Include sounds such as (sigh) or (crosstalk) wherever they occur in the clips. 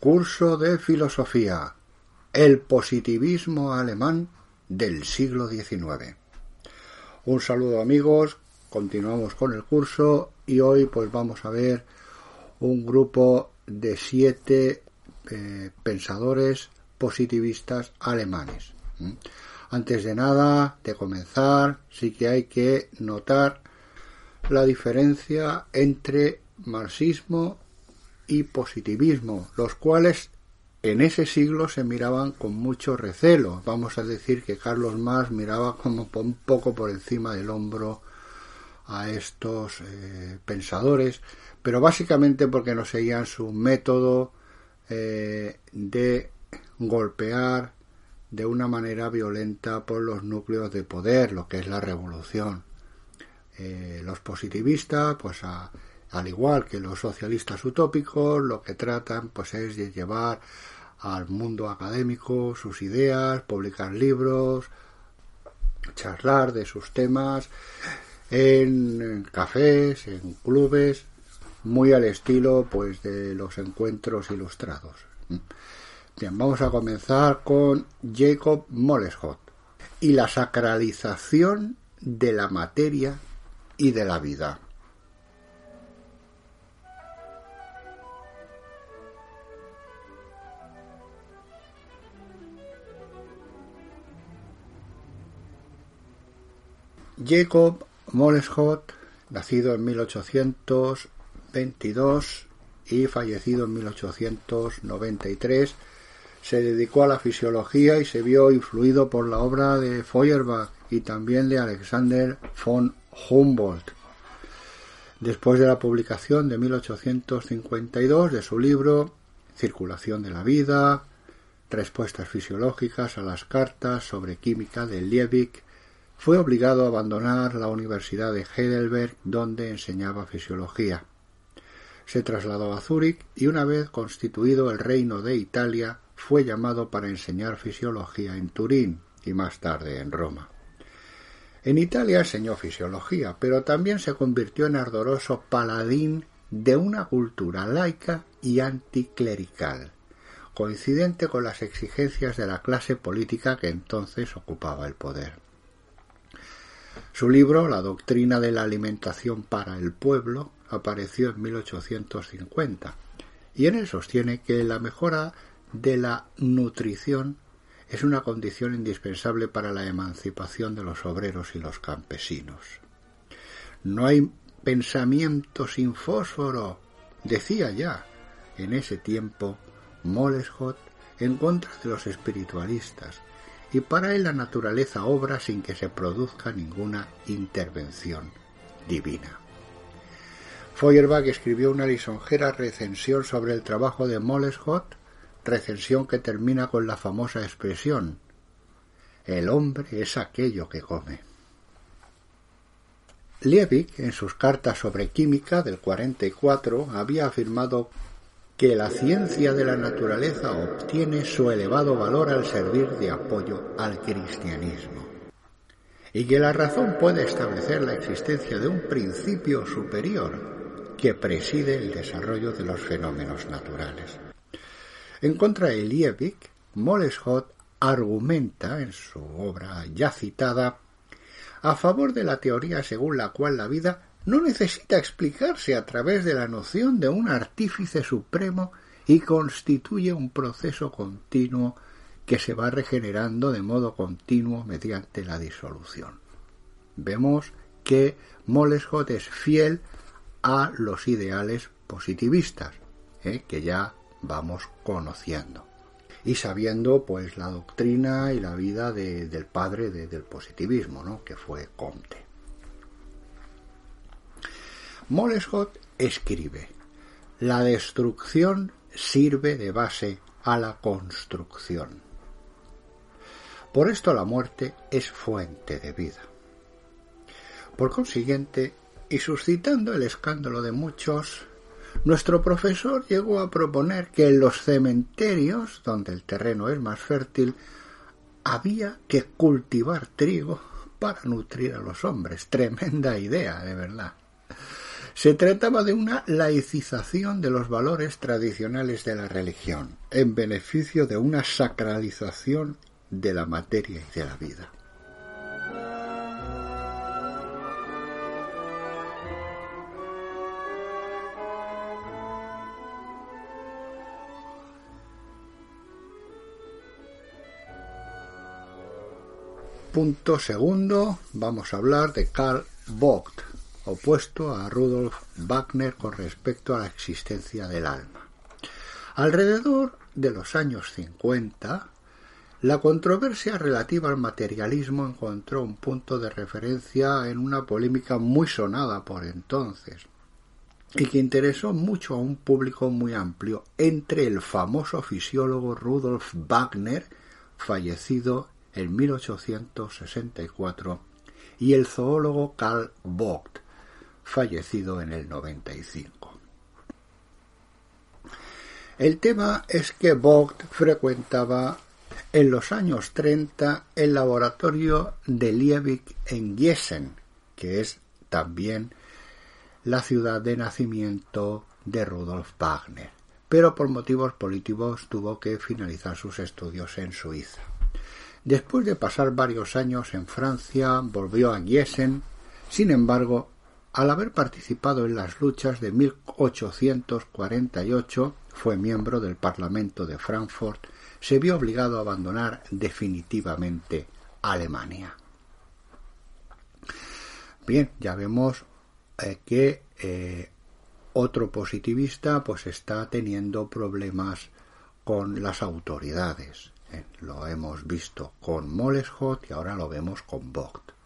Curso de Filosofía. El positivismo alemán del siglo XIX. Un saludo amigos, continuamos con el curso y hoy pues vamos a ver un grupo de siete eh, pensadores positivistas alemanes. ¿Mm? Antes de nada, de comenzar, sí que hay que notar la diferencia entre marxismo y positivismo, los cuales en ese siglo se miraban con mucho recelo. Vamos a decir que Carlos Marx miraba como un poco por encima del hombro a estos eh, pensadores, pero básicamente porque no seguían su método eh, de golpear de una manera violenta por los núcleos de poder, lo que es la revolución. Eh, los positivistas, pues a, al igual que los socialistas utópicos, lo que tratan pues es de llevar al mundo académico sus ideas, publicar libros, charlar de sus temas en cafés, en clubes, muy al estilo pues de los encuentros ilustrados. Bien, vamos a comenzar con Jacob Moleschott y la sacralización de la materia y de la vida. Jacob Moleschott, nacido en 1822 y fallecido en 1893, se dedicó a la fisiología y se vio influido por la obra de Feuerbach y también de Alexander von Humboldt. Después de la publicación de 1852 de su libro Circulación de la vida, respuestas fisiológicas a las cartas sobre química de Liebig, fue obligado a abandonar la Universidad de Heidelberg, donde enseñaba fisiología. Se trasladó a Zúrich y una vez constituido el Reino de Italia, fue llamado para enseñar fisiología en Turín y más tarde en Roma. En Italia enseñó fisiología, pero también se convirtió en ardoroso paladín de una cultura laica y anticlerical, coincidente con las exigencias de la clase política que entonces ocupaba el poder. Su libro, La doctrina de la alimentación para el pueblo, apareció en 1850 y en él sostiene que la mejora de la nutrición es una condición indispensable para la emancipación de los obreros y los campesinos. No hay pensamiento sin fósforo, decía ya en ese tiempo Moleschott en contra de los espiritualistas, y para él la naturaleza obra sin que se produzca ninguna intervención divina. Feuerbach escribió una lisonjera recensión sobre el trabajo de Moleschott, recensión que termina con la famosa expresión El hombre es aquello que come. Liebig, en sus cartas sobre química del 44, había afirmado que la ciencia de la naturaleza obtiene su elevado valor al servir de apoyo al cristianismo, y que la razón puede establecer la existencia de un principio superior que preside el desarrollo de los fenómenos naturales. En contra de Liebig, Moleschott argumenta en su obra ya citada a favor de la teoría según la cual la vida no necesita explicarse a través de la noción de un artífice supremo y constituye un proceso continuo que se va regenerando de modo continuo mediante la disolución. Vemos que Molescott es fiel a los ideales positivistas, ¿eh? que ya vamos conociendo y sabiendo pues la doctrina y la vida del padre del positivismo, ¿no? que fue Comte. Molescott escribe, la destrucción sirve de base a la construcción. Por esto la muerte es fuente de vida. Por consiguiente, y suscitando el escándalo de muchos, nuestro profesor llegó a proponer que en los cementerios, donde el terreno es más fértil, había que cultivar trigo para nutrir a los hombres. Tremenda idea, de verdad. Se trataba de una laicización de los valores tradicionales de la religión, en beneficio de una sacralización de la materia y de la vida. Punto segundo, vamos a hablar de Karl Vogt, opuesto a Rudolf Wagner con respecto a la existencia del alma. Alrededor de los años 50, la controversia relativa al materialismo encontró un punto de referencia en una polémica muy sonada por entonces y que interesó mucho a un público muy amplio entre el famoso fisiólogo Rudolf Wagner, fallecido en 1864, y el zoólogo Karl Vogt, fallecido en el 95. El tema es que Vogt frecuentaba en los años 30 el laboratorio de Liebig en Gießen, que es también la ciudad de nacimiento de Rudolf Wagner, pero por motivos políticos tuvo que finalizar sus estudios en Suiza. Después de pasar varios años en Francia, volvió a Gießen. Sin embargo, al haber participado en las luchas de 1848, fue miembro del Parlamento de Frankfurt, se vio obligado a abandonar definitivamente Alemania. Bien, ya vemos eh, que eh, otro positivista pues está teniendo problemas con las autoridades. Eh, lo hemos visto con Molescott y ahora lo vemos con Vogt.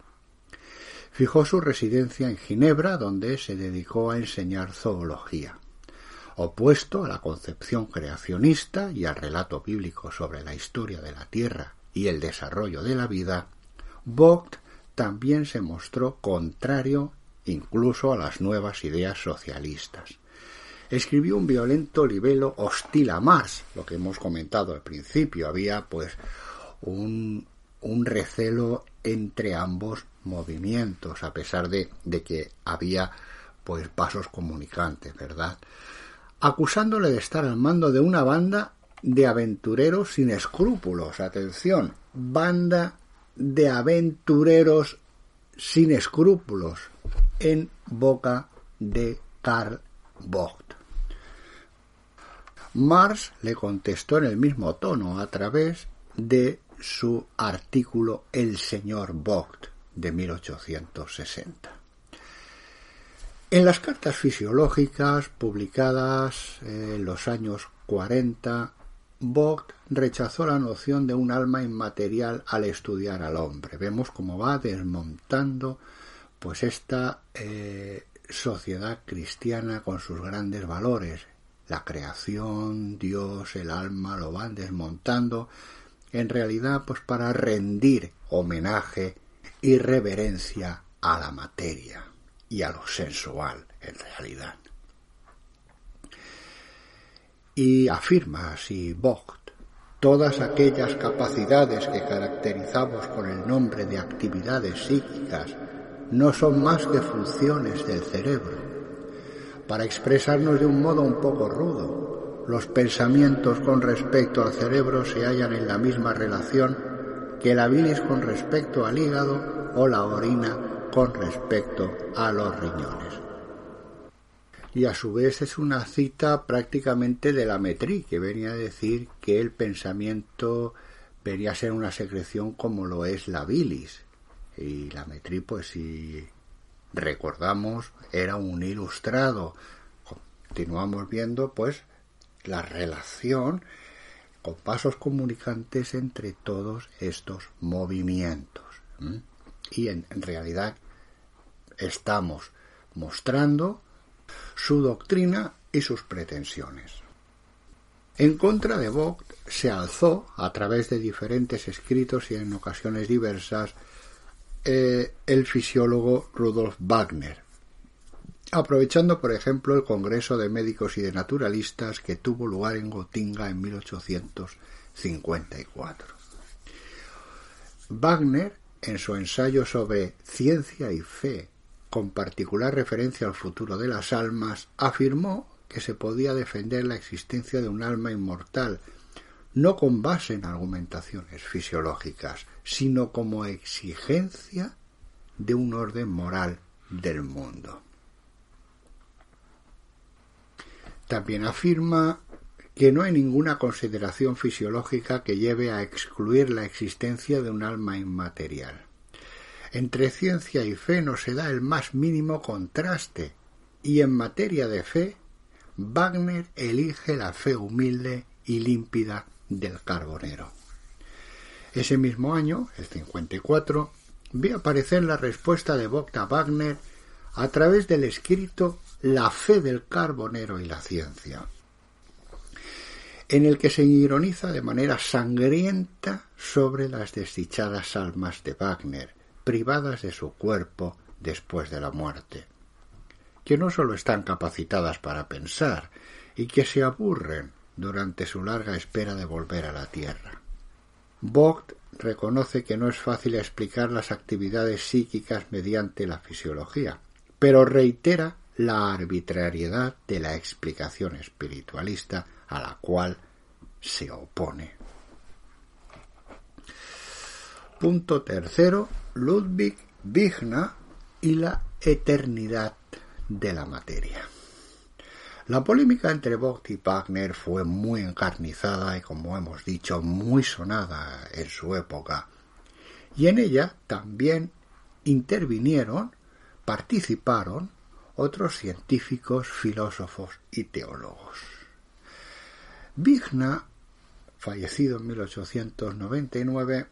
Fijó su residencia en Ginebra, donde se dedicó a enseñar zoología. Opuesto a la concepción creacionista y al relato bíblico sobre la historia de la Tierra y el desarrollo de la vida, Vogt también se mostró contrario incluso a las nuevas ideas socialistas escribió un violento libelo hostil a Marx, lo que hemos comentado al principio. Había pues un, un recelo entre ambos movimientos, a pesar de, de que había pues pasos comunicantes, ¿verdad? Acusándole de estar al mando de una banda de aventureros sin escrúpulos. Atención, banda de aventureros sin escrúpulos en boca de Karl Vogt. Marx le contestó en el mismo tono a través de su artículo El señor Vogt de 1860. En las cartas fisiológicas publicadas en los años 40, Vogt rechazó la noción de un alma inmaterial al estudiar al hombre. Vemos cómo va desmontando pues esta eh, sociedad cristiana con sus grandes valores, la creación, Dios, el alma, lo van desmontando, en realidad pues para rendir homenaje y reverencia a la materia y a lo sensual en realidad. Y afirma así Vogt, todas aquellas capacidades que caracterizamos con el nombre de actividades psíquicas no son más que funciones del cerebro para expresarnos de un modo un poco rudo. Los pensamientos con respecto al cerebro se hallan en la misma relación que la bilis con respecto al hígado o la orina con respecto a los riñones. y a su vez es una cita prácticamente de la metrí, que venía a decir que el pensamiento venía a ser una secreción como lo es la bilis. Y la metrí, pues si recordamos, era un ilustrado. Continuamos viendo, pues, la relación con pasos comunicantes entre todos estos movimientos. Y en realidad estamos mostrando su doctrina y sus pretensiones. En contra de Vogt se alzó, a través de diferentes escritos y en ocasiones diversas, eh, el fisiólogo Rudolf Wagner, aprovechando, por ejemplo, el Congreso de Médicos y de Naturalistas que tuvo lugar en Gotinga en 1854. Wagner, en su ensayo sobre ciencia y fe con particular referencia al futuro de las almas, afirmó que se podía defender la existencia de un alma inmortal, no con base en argumentaciones fisiológicas, sino como exigencia de un orden moral del mundo. También afirma que no hay ninguna consideración fisiológica que lleve a excluir la existencia de un alma inmaterial. Entre ciencia y fe no se da el más mínimo contraste, y en materia de fe, Wagner elige la fe humilde y límpida del carbonero. Ese mismo año, el 54, ve aparecer la respuesta de Vogt a Wagner a través del escrito La fe del carbonero y la ciencia, en el que se ironiza de manera sangrienta sobre las desdichadas almas de Wagner, privadas de su cuerpo después de la muerte, que no sólo están capacitadas para pensar y que se aburren durante su larga espera de volver a la Tierra. Vogt reconoce que no es fácil explicar las actividades psíquicas mediante la fisiología, pero reitera la arbitrariedad de la explicación espiritualista a la cual se opone. Punto tercero, Ludwig Vigna y la eternidad de la materia. La polémica entre Vogt y Wagner fue muy encarnizada y, como hemos dicho, muy sonada en su época, y en ella también intervinieron, participaron otros científicos, filósofos y teólogos. Vigna, fallecido en 1899,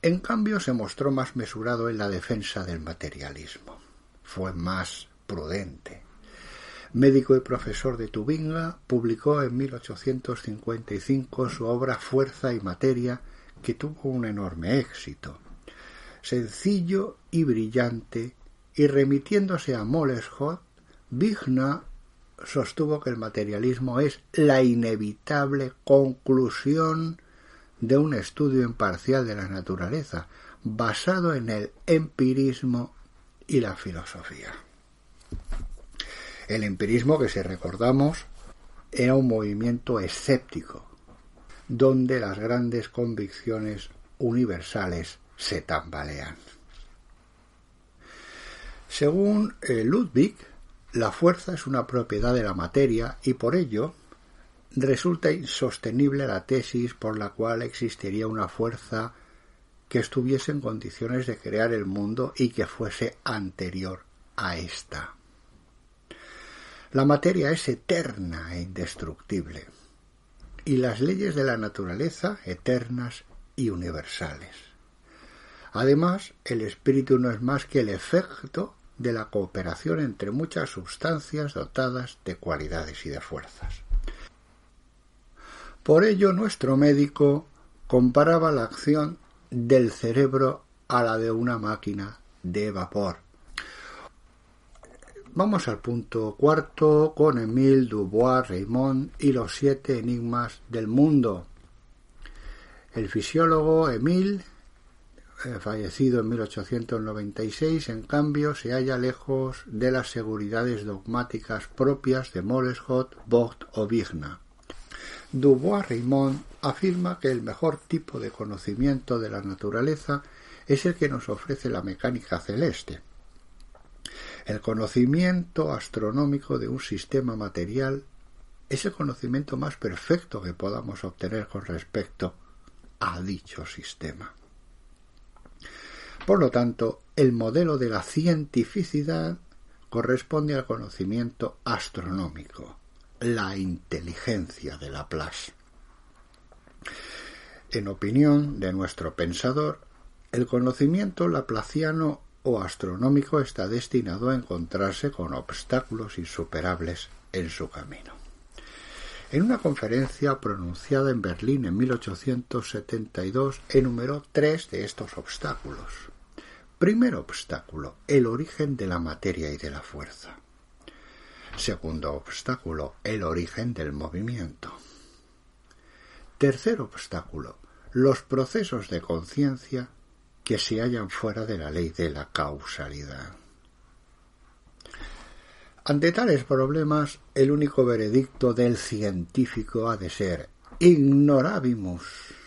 en cambio, se mostró más mesurado en la defensa del materialismo. Fue más prudente. Médico y profesor de Tubinga, publicó en 1855 su obra Fuerza y Materia, que tuvo un enorme éxito. Sencillo y brillante, y remitiéndose a Moleshot, Vigna sostuvo que el materialismo es la inevitable conclusión de un estudio imparcial de la naturaleza, basado en el empirismo y la filosofía. El empirismo, que si recordamos, era un movimiento escéptico, donde las grandes convicciones universales se tambalean. Según eh, Ludwig, la fuerza es una propiedad de la materia y por ello resulta insostenible la tesis por la cual existiría una fuerza que estuviese en condiciones de crear el mundo y que fuese anterior a ésta. La materia es eterna e indestructible, y las leyes de la naturaleza eternas y universales. Además, el espíritu no es más que el efecto de la cooperación entre muchas sustancias dotadas de cualidades y de fuerzas. Por ello nuestro médico comparaba la acción del cerebro a la de una máquina de vapor. Vamos al punto cuarto con Emile Dubois Raymond y los siete enigmas del mundo. El fisiólogo Emile, fallecido en 1896, en cambio, se halla lejos de las seguridades dogmáticas propias de Moleshot, Vogt o Vigna. Dubois-Reymond afirma que el mejor tipo de conocimiento de la naturaleza es el que nos ofrece la mecánica celeste. El conocimiento astronómico de un sistema material es el conocimiento más perfecto que podamos obtener con respecto a dicho sistema. Por lo tanto, el modelo de la cientificidad corresponde al conocimiento astronómico, la inteligencia de Laplace. En opinión de nuestro pensador, el conocimiento laplaciano o astronómico está destinado a encontrarse con obstáculos insuperables en su camino. En una conferencia pronunciada en Berlín en 1872 enumeró tres de estos obstáculos. Primer obstáculo, el origen de la materia y de la fuerza. Segundo obstáculo, el origen del movimiento. Tercer obstáculo, los procesos de conciencia que se hallan fuera de la ley de la causalidad. Ante tales problemas, el único veredicto del científico ha de ser ignorabimus.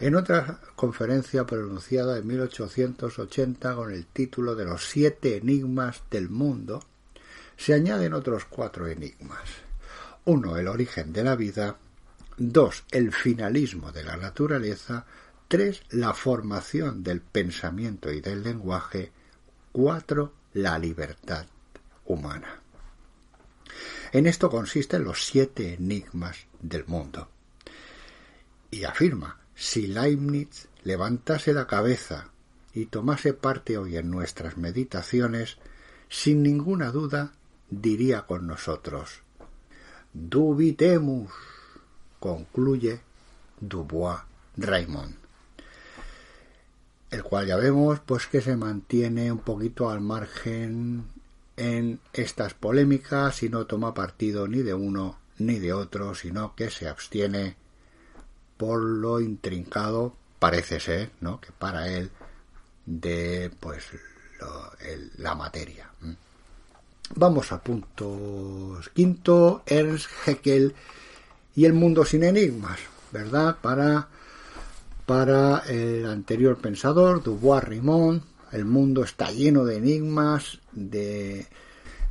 En otra conferencia pronunciada en 1880 con el título de los siete enigmas del mundo, se añaden otros cuatro enigmas. Uno, el origen de la vida. Dos, el finalismo de la naturaleza. Tres, la formación del pensamiento y del lenguaje. Cuatro, la libertad humana. En esto consisten los siete enigmas del mundo. Y afirma, si Leibniz levantase la cabeza y tomase parte hoy en nuestras meditaciones, sin ninguna duda diría con nosotros, Dubitemus, concluye Dubois Raymond, el cual ya vemos pues que se mantiene un poquito al margen en estas polémicas y no toma partido ni de uno ni de otro, sino que se abstiene por lo intrincado, parece ser, ¿no? que para él, de pues la materia. Vamos a puntos quinto, Ernst Haeckel y el mundo sin enigmas, ¿verdad? Para, para el anterior pensador, Dubois Rimond, el mundo está lleno de enigmas, de,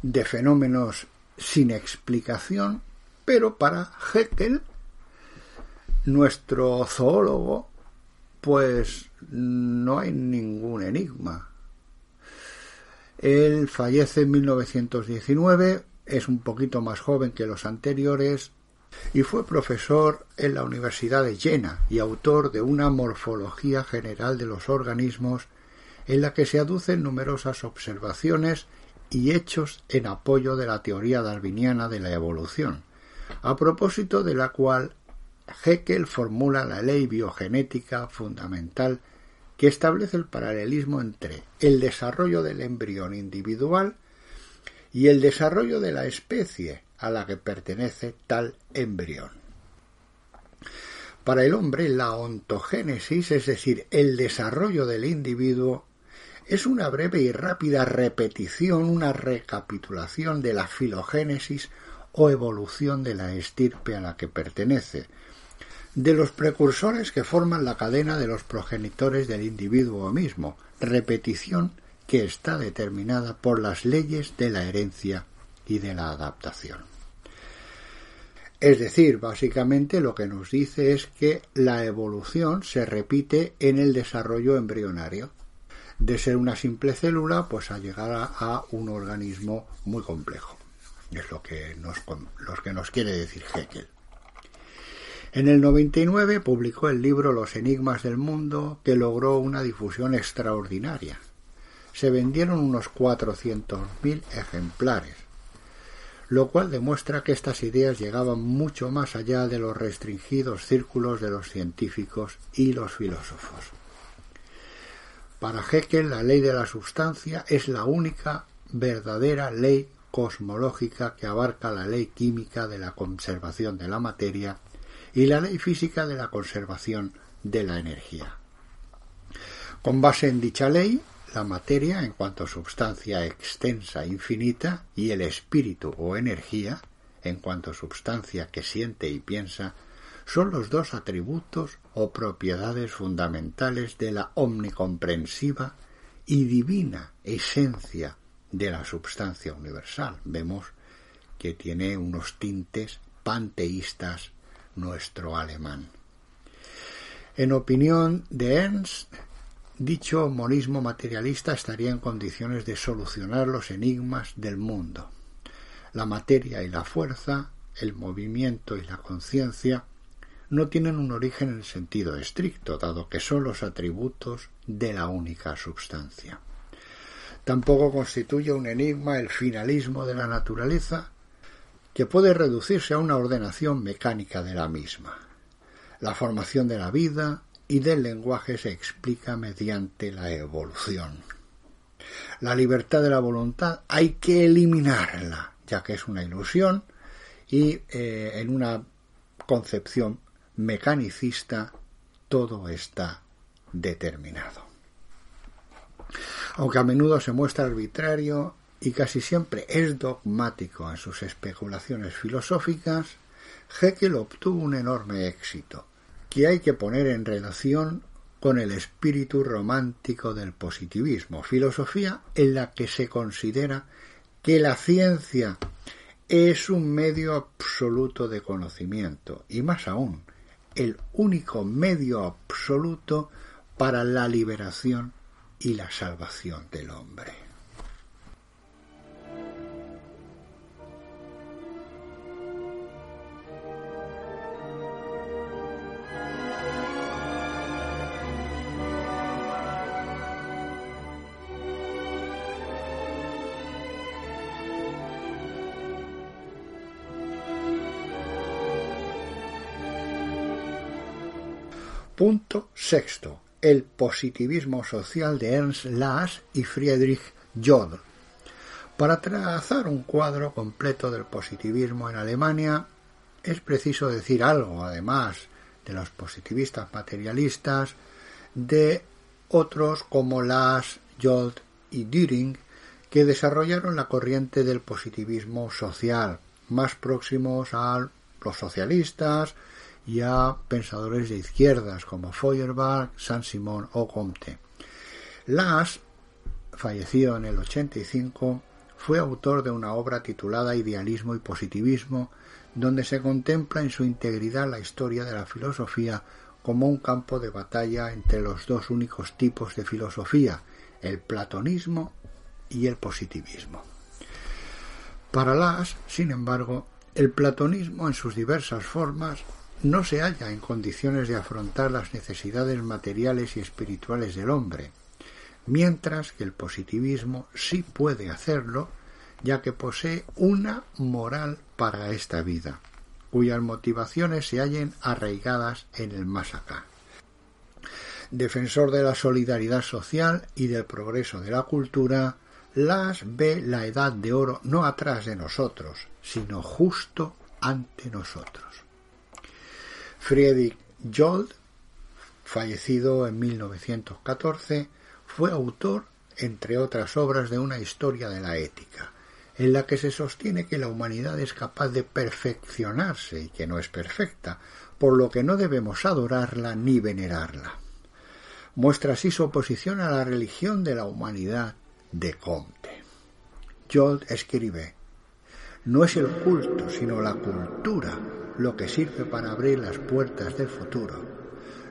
de fenómenos sin explicación, pero para Haeckel, nuestro zoólogo, pues no hay ningún enigma. Él fallece en 1919, es un poquito más joven que los anteriores y fue profesor en la Universidad de Jena y autor de una morfología general de los organismos en la que se aducen numerosas observaciones y hechos en apoyo de la teoría darwiniana de la evolución, a propósito de la cual Haeckel formula la ley biogenética fundamental que establece el paralelismo entre el desarrollo del embrión individual y el desarrollo de la especie a la que pertenece tal embrión. Para el hombre, la ontogénesis, es decir, el desarrollo del individuo, es una breve y rápida repetición, una recapitulación de la filogénesis o evolución de la estirpe a la que pertenece, de los precursores que forman la cadena de los progenitores del individuo mismo, repetición que está determinada por las leyes de la herencia y de la adaptación. Es decir, básicamente lo que nos dice es que la evolución se repite en el desarrollo embrionario de ser una simple célula pues a llegar a, un organismo muy complejo. Es lo que nos, lo que nos quiere decir Heckel. En el 99 publicó el libro Los Enigmas del Mundo, que logró una difusión extraordinaria. Se vendieron unos 400.000 ejemplares, lo cual demuestra que estas ideas llegaban mucho más allá de los restringidos círculos de los científicos y los filósofos. Para Haeckel la ley de la sustancia es la única verdadera ley cosmológica que abarca la ley química de la conservación de la materia y la ley física de la conservación de la energía. Con base en dicha ley, la materia en cuanto sustancia extensa e infinita y el espíritu o energía en cuanto sustancia que siente y piensa son los dos atributos o propiedades fundamentales de la omnicomprensiva y divina esencia de la substancia universal. Vemos que tiene unos tintes panteístas nuestro alemán. En opinión de Ernst, dicho monismo materialista estaría en condiciones de solucionar los enigmas del mundo. La materia y la fuerza, el movimiento y la conciencia no tienen un origen en sentido estricto, dado que son los atributos de la única substancia. Tampoco constituye un enigma el finalismo de la naturaleza, que puede reducirse a una ordenación mecánica de la misma. La formación de la vida y del lenguaje se explica mediante la evolución. La libertad de la voluntad hay que eliminarla, ya que es una ilusión y eh, en una concepción mecanicista todo está determinado. Aunque a menudo se muestra arbitrario y casi siempre es dogmático en sus especulaciones filosóficas, Hegel obtuvo un enorme éxito, que hay que poner en relación con el espíritu romántico del positivismo, filosofía en la que se considera que la ciencia es un medio absoluto de conocimiento y más aún, el único medio absoluto para la liberación y la salvación del hombre. Punto sexto. El positivismo social de Ernst Lass y Friedrich Jodl. Para trazar un cuadro completo del positivismo en Alemania es preciso decir algo, además de los positivistas materialistas, de otros como Lass, Jodl y Düring, que desarrollaron la corriente del positivismo social, más próximos a los socialistas, y a pensadores de izquierdas como Feuerbach, Saint-Simon o Comte. Lass, fallecido en el 85, fue autor de una obra titulada Idealismo y Positivismo, donde se contempla en su integridad la historia de la filosofía como un campo de batalla entre los dos únicos tipos de filosofía, el platonismo y el positivismo. Para Lass, sin embargo, el platonismo en sus diversas formas no se halla en condiciones de afrontar las necesidades materiales y espirituales del hombre, mientras que el positivismo sí puede hacerlo, ya que posee una moral para esta vida, cuyas motivaciones se hallen arraigadas en el más acá. Defensor de la solidaridad social y del progreso de la cultura, Las ve la edad de oro no atrás de nosotros, sino justo ante nosotros. Friedrich Jold, fallecido en 1914, fue autor, entre otras obras, de una historia de la ética, en la que se sostiene que la humanidad es capaz de perfeccionarse y que no es perfecta, por lo que no debemos adorarla ni venerarla. Muestra así su oposición a la religión de la humanidad de Comte. Jold escribe No es el culto, sino la cultura lo que sirve para abrir las puertas del futuro.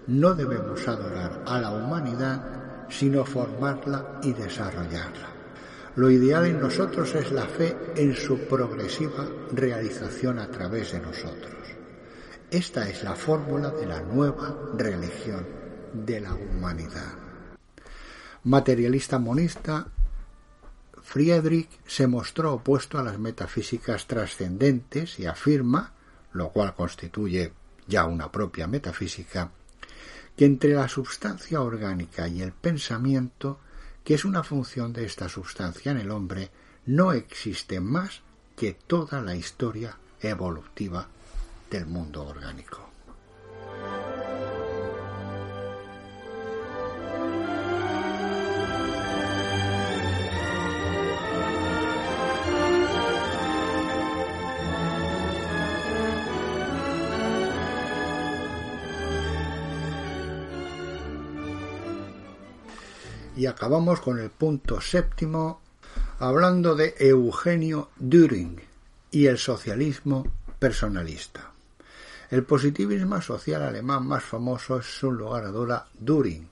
No debemos adorar a la humanidad, sino formarla y desarrollarla. Lo ideal en nosotros es la fe en su progresiva realización a través de nosotros. Esta es la fórmula de la nueva religión de la humanidad. Materialista monista, Friedrich se mostró opuesto a las metafísicas trascendentes y afirma lo cual constituye ya una propia metafísica, que entre la substancia orgánica y el pensamiento, que es una función de esta substancia en el hombre, no existe más que toda la historia evolutiva del mundo orgánico. Y acabamos con el punto séptimo, hablando de Eugenio Düring y el socialismo personalista. El positivismo social alemán más famoso es sin lugar a duda Düring,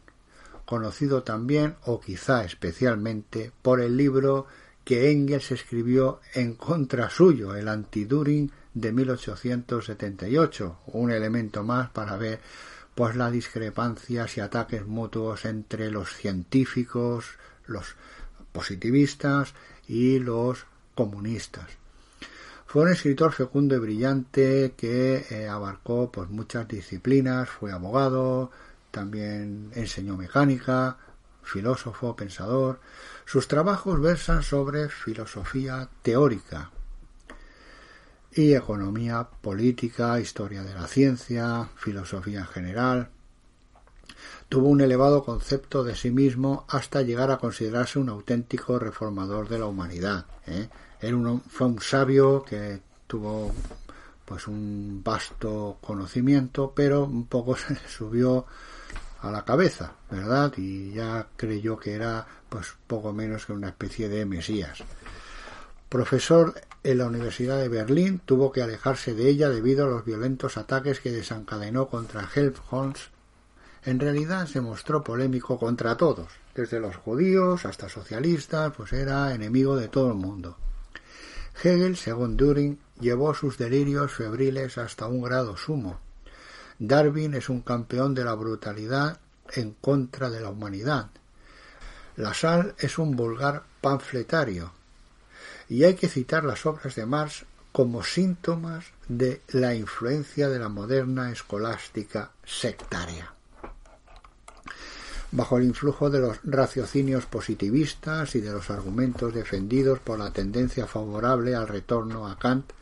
conocido también o quizá especialmente por el libro que Engels escribió en contra suyo, el anti-Düring de 1878, un elemento más para ver pues las discrepancias y ataques mutuos entre los científicos, los positivistas y los comunistas. Fue un escritor fecundo y brillante que eh, abarcó pues muchas disciplinas, fue abogado, también enseñó mecánica, filósofo, pensador. Sus trabajos versan sobre filosofía teórica, y economía política, historia de la ciencia, filosofía en general. Tuvo un elevado concepto de sí mismo hasta llegar a considerarse un auténtico reformador de la humanidad. ¿eh? fue un sabio que tuvo pues un vasto conocimiento, pero un poco (laughs) se le subió a la cabeza, ¿verdad? Y ya creyó que era pues poco menos que una especie de mesías. Profesor en la Universidad de Berlín, tuvo que alejarse de ella debido a los violentos ataques que desencadenó contra Helmholtz. En realidad se mostró polémico contra todos, desde los judíos hasta socialistas, pues era enemigo de todo el mundo. Hegel, según Düring, llevó sus delirios febriles hasta un grado sumo. Darwin es un campeón de la brutalidad en contra de la humanidad. Lassalle es un vulgar panfletario, y hay que citar las obras de Marx como síntomas de la influencia de la moderna escolástica sectaria. Bajo el influjo de los raciocinios positivistas y de los argumentos defendidos por la tendencia favorable al retorno a Kant,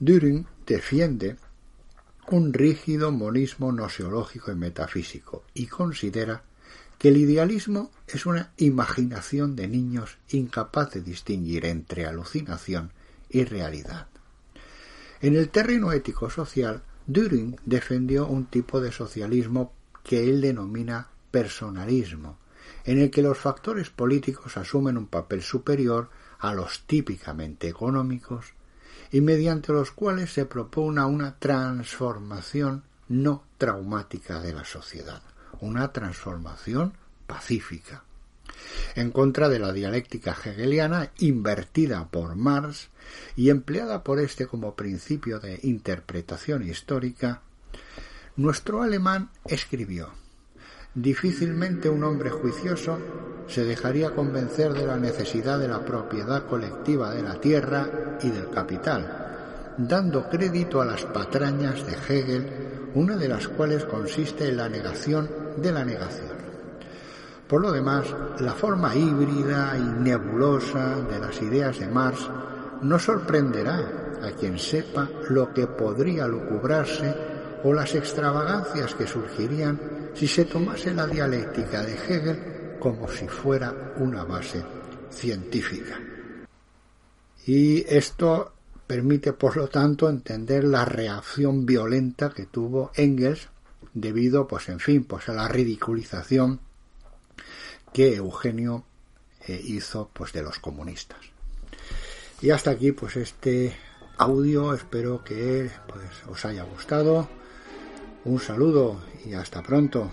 Düring defiende un rígido monismo nociológico y metafísico y considera que el idealismo es una imaginación de niños incapaz de distinguir entre alucinación y realidad. En el terreno ético-social, Düring defendió un tipo de socialismo que él denomina personalismo, en el que los factores políticos asumen un papel superior a los típicamente económicos y mediante los cuales se propone una transformación no traumática de la sociedad una transformación pacífica. En contra de la dialéctica hegeliana invertida por Marx y empleada por éste como principio de interpretación histórica, nuestro alemán escribió Difícilmente un hombre juicioso se dejaría convencer de la necesidad de la propiedad colectiva de la tierra y del capital, dando crédito a las patrañas de Hegel, una de las cuales consiste en la negación de la negación. Por lo demás, la forma híbrida y nebulosa de las ideas de Marx no sorprenderá a quien sepa lo que podría lucubrarse o las extravagancias que surgirían si se tomase la dialéctica de Hegel como si fuera una base científica. Y esto permite, por lo tanto, entender la reacción violenta que tuvo Engels debido, pues en fin, pues a la ridiculización que Eugenio eh, hizo pues de los comunistas. Y hasta aquí pues este audio, espero que pues os haya gustado. Un saludo y hasta pronto.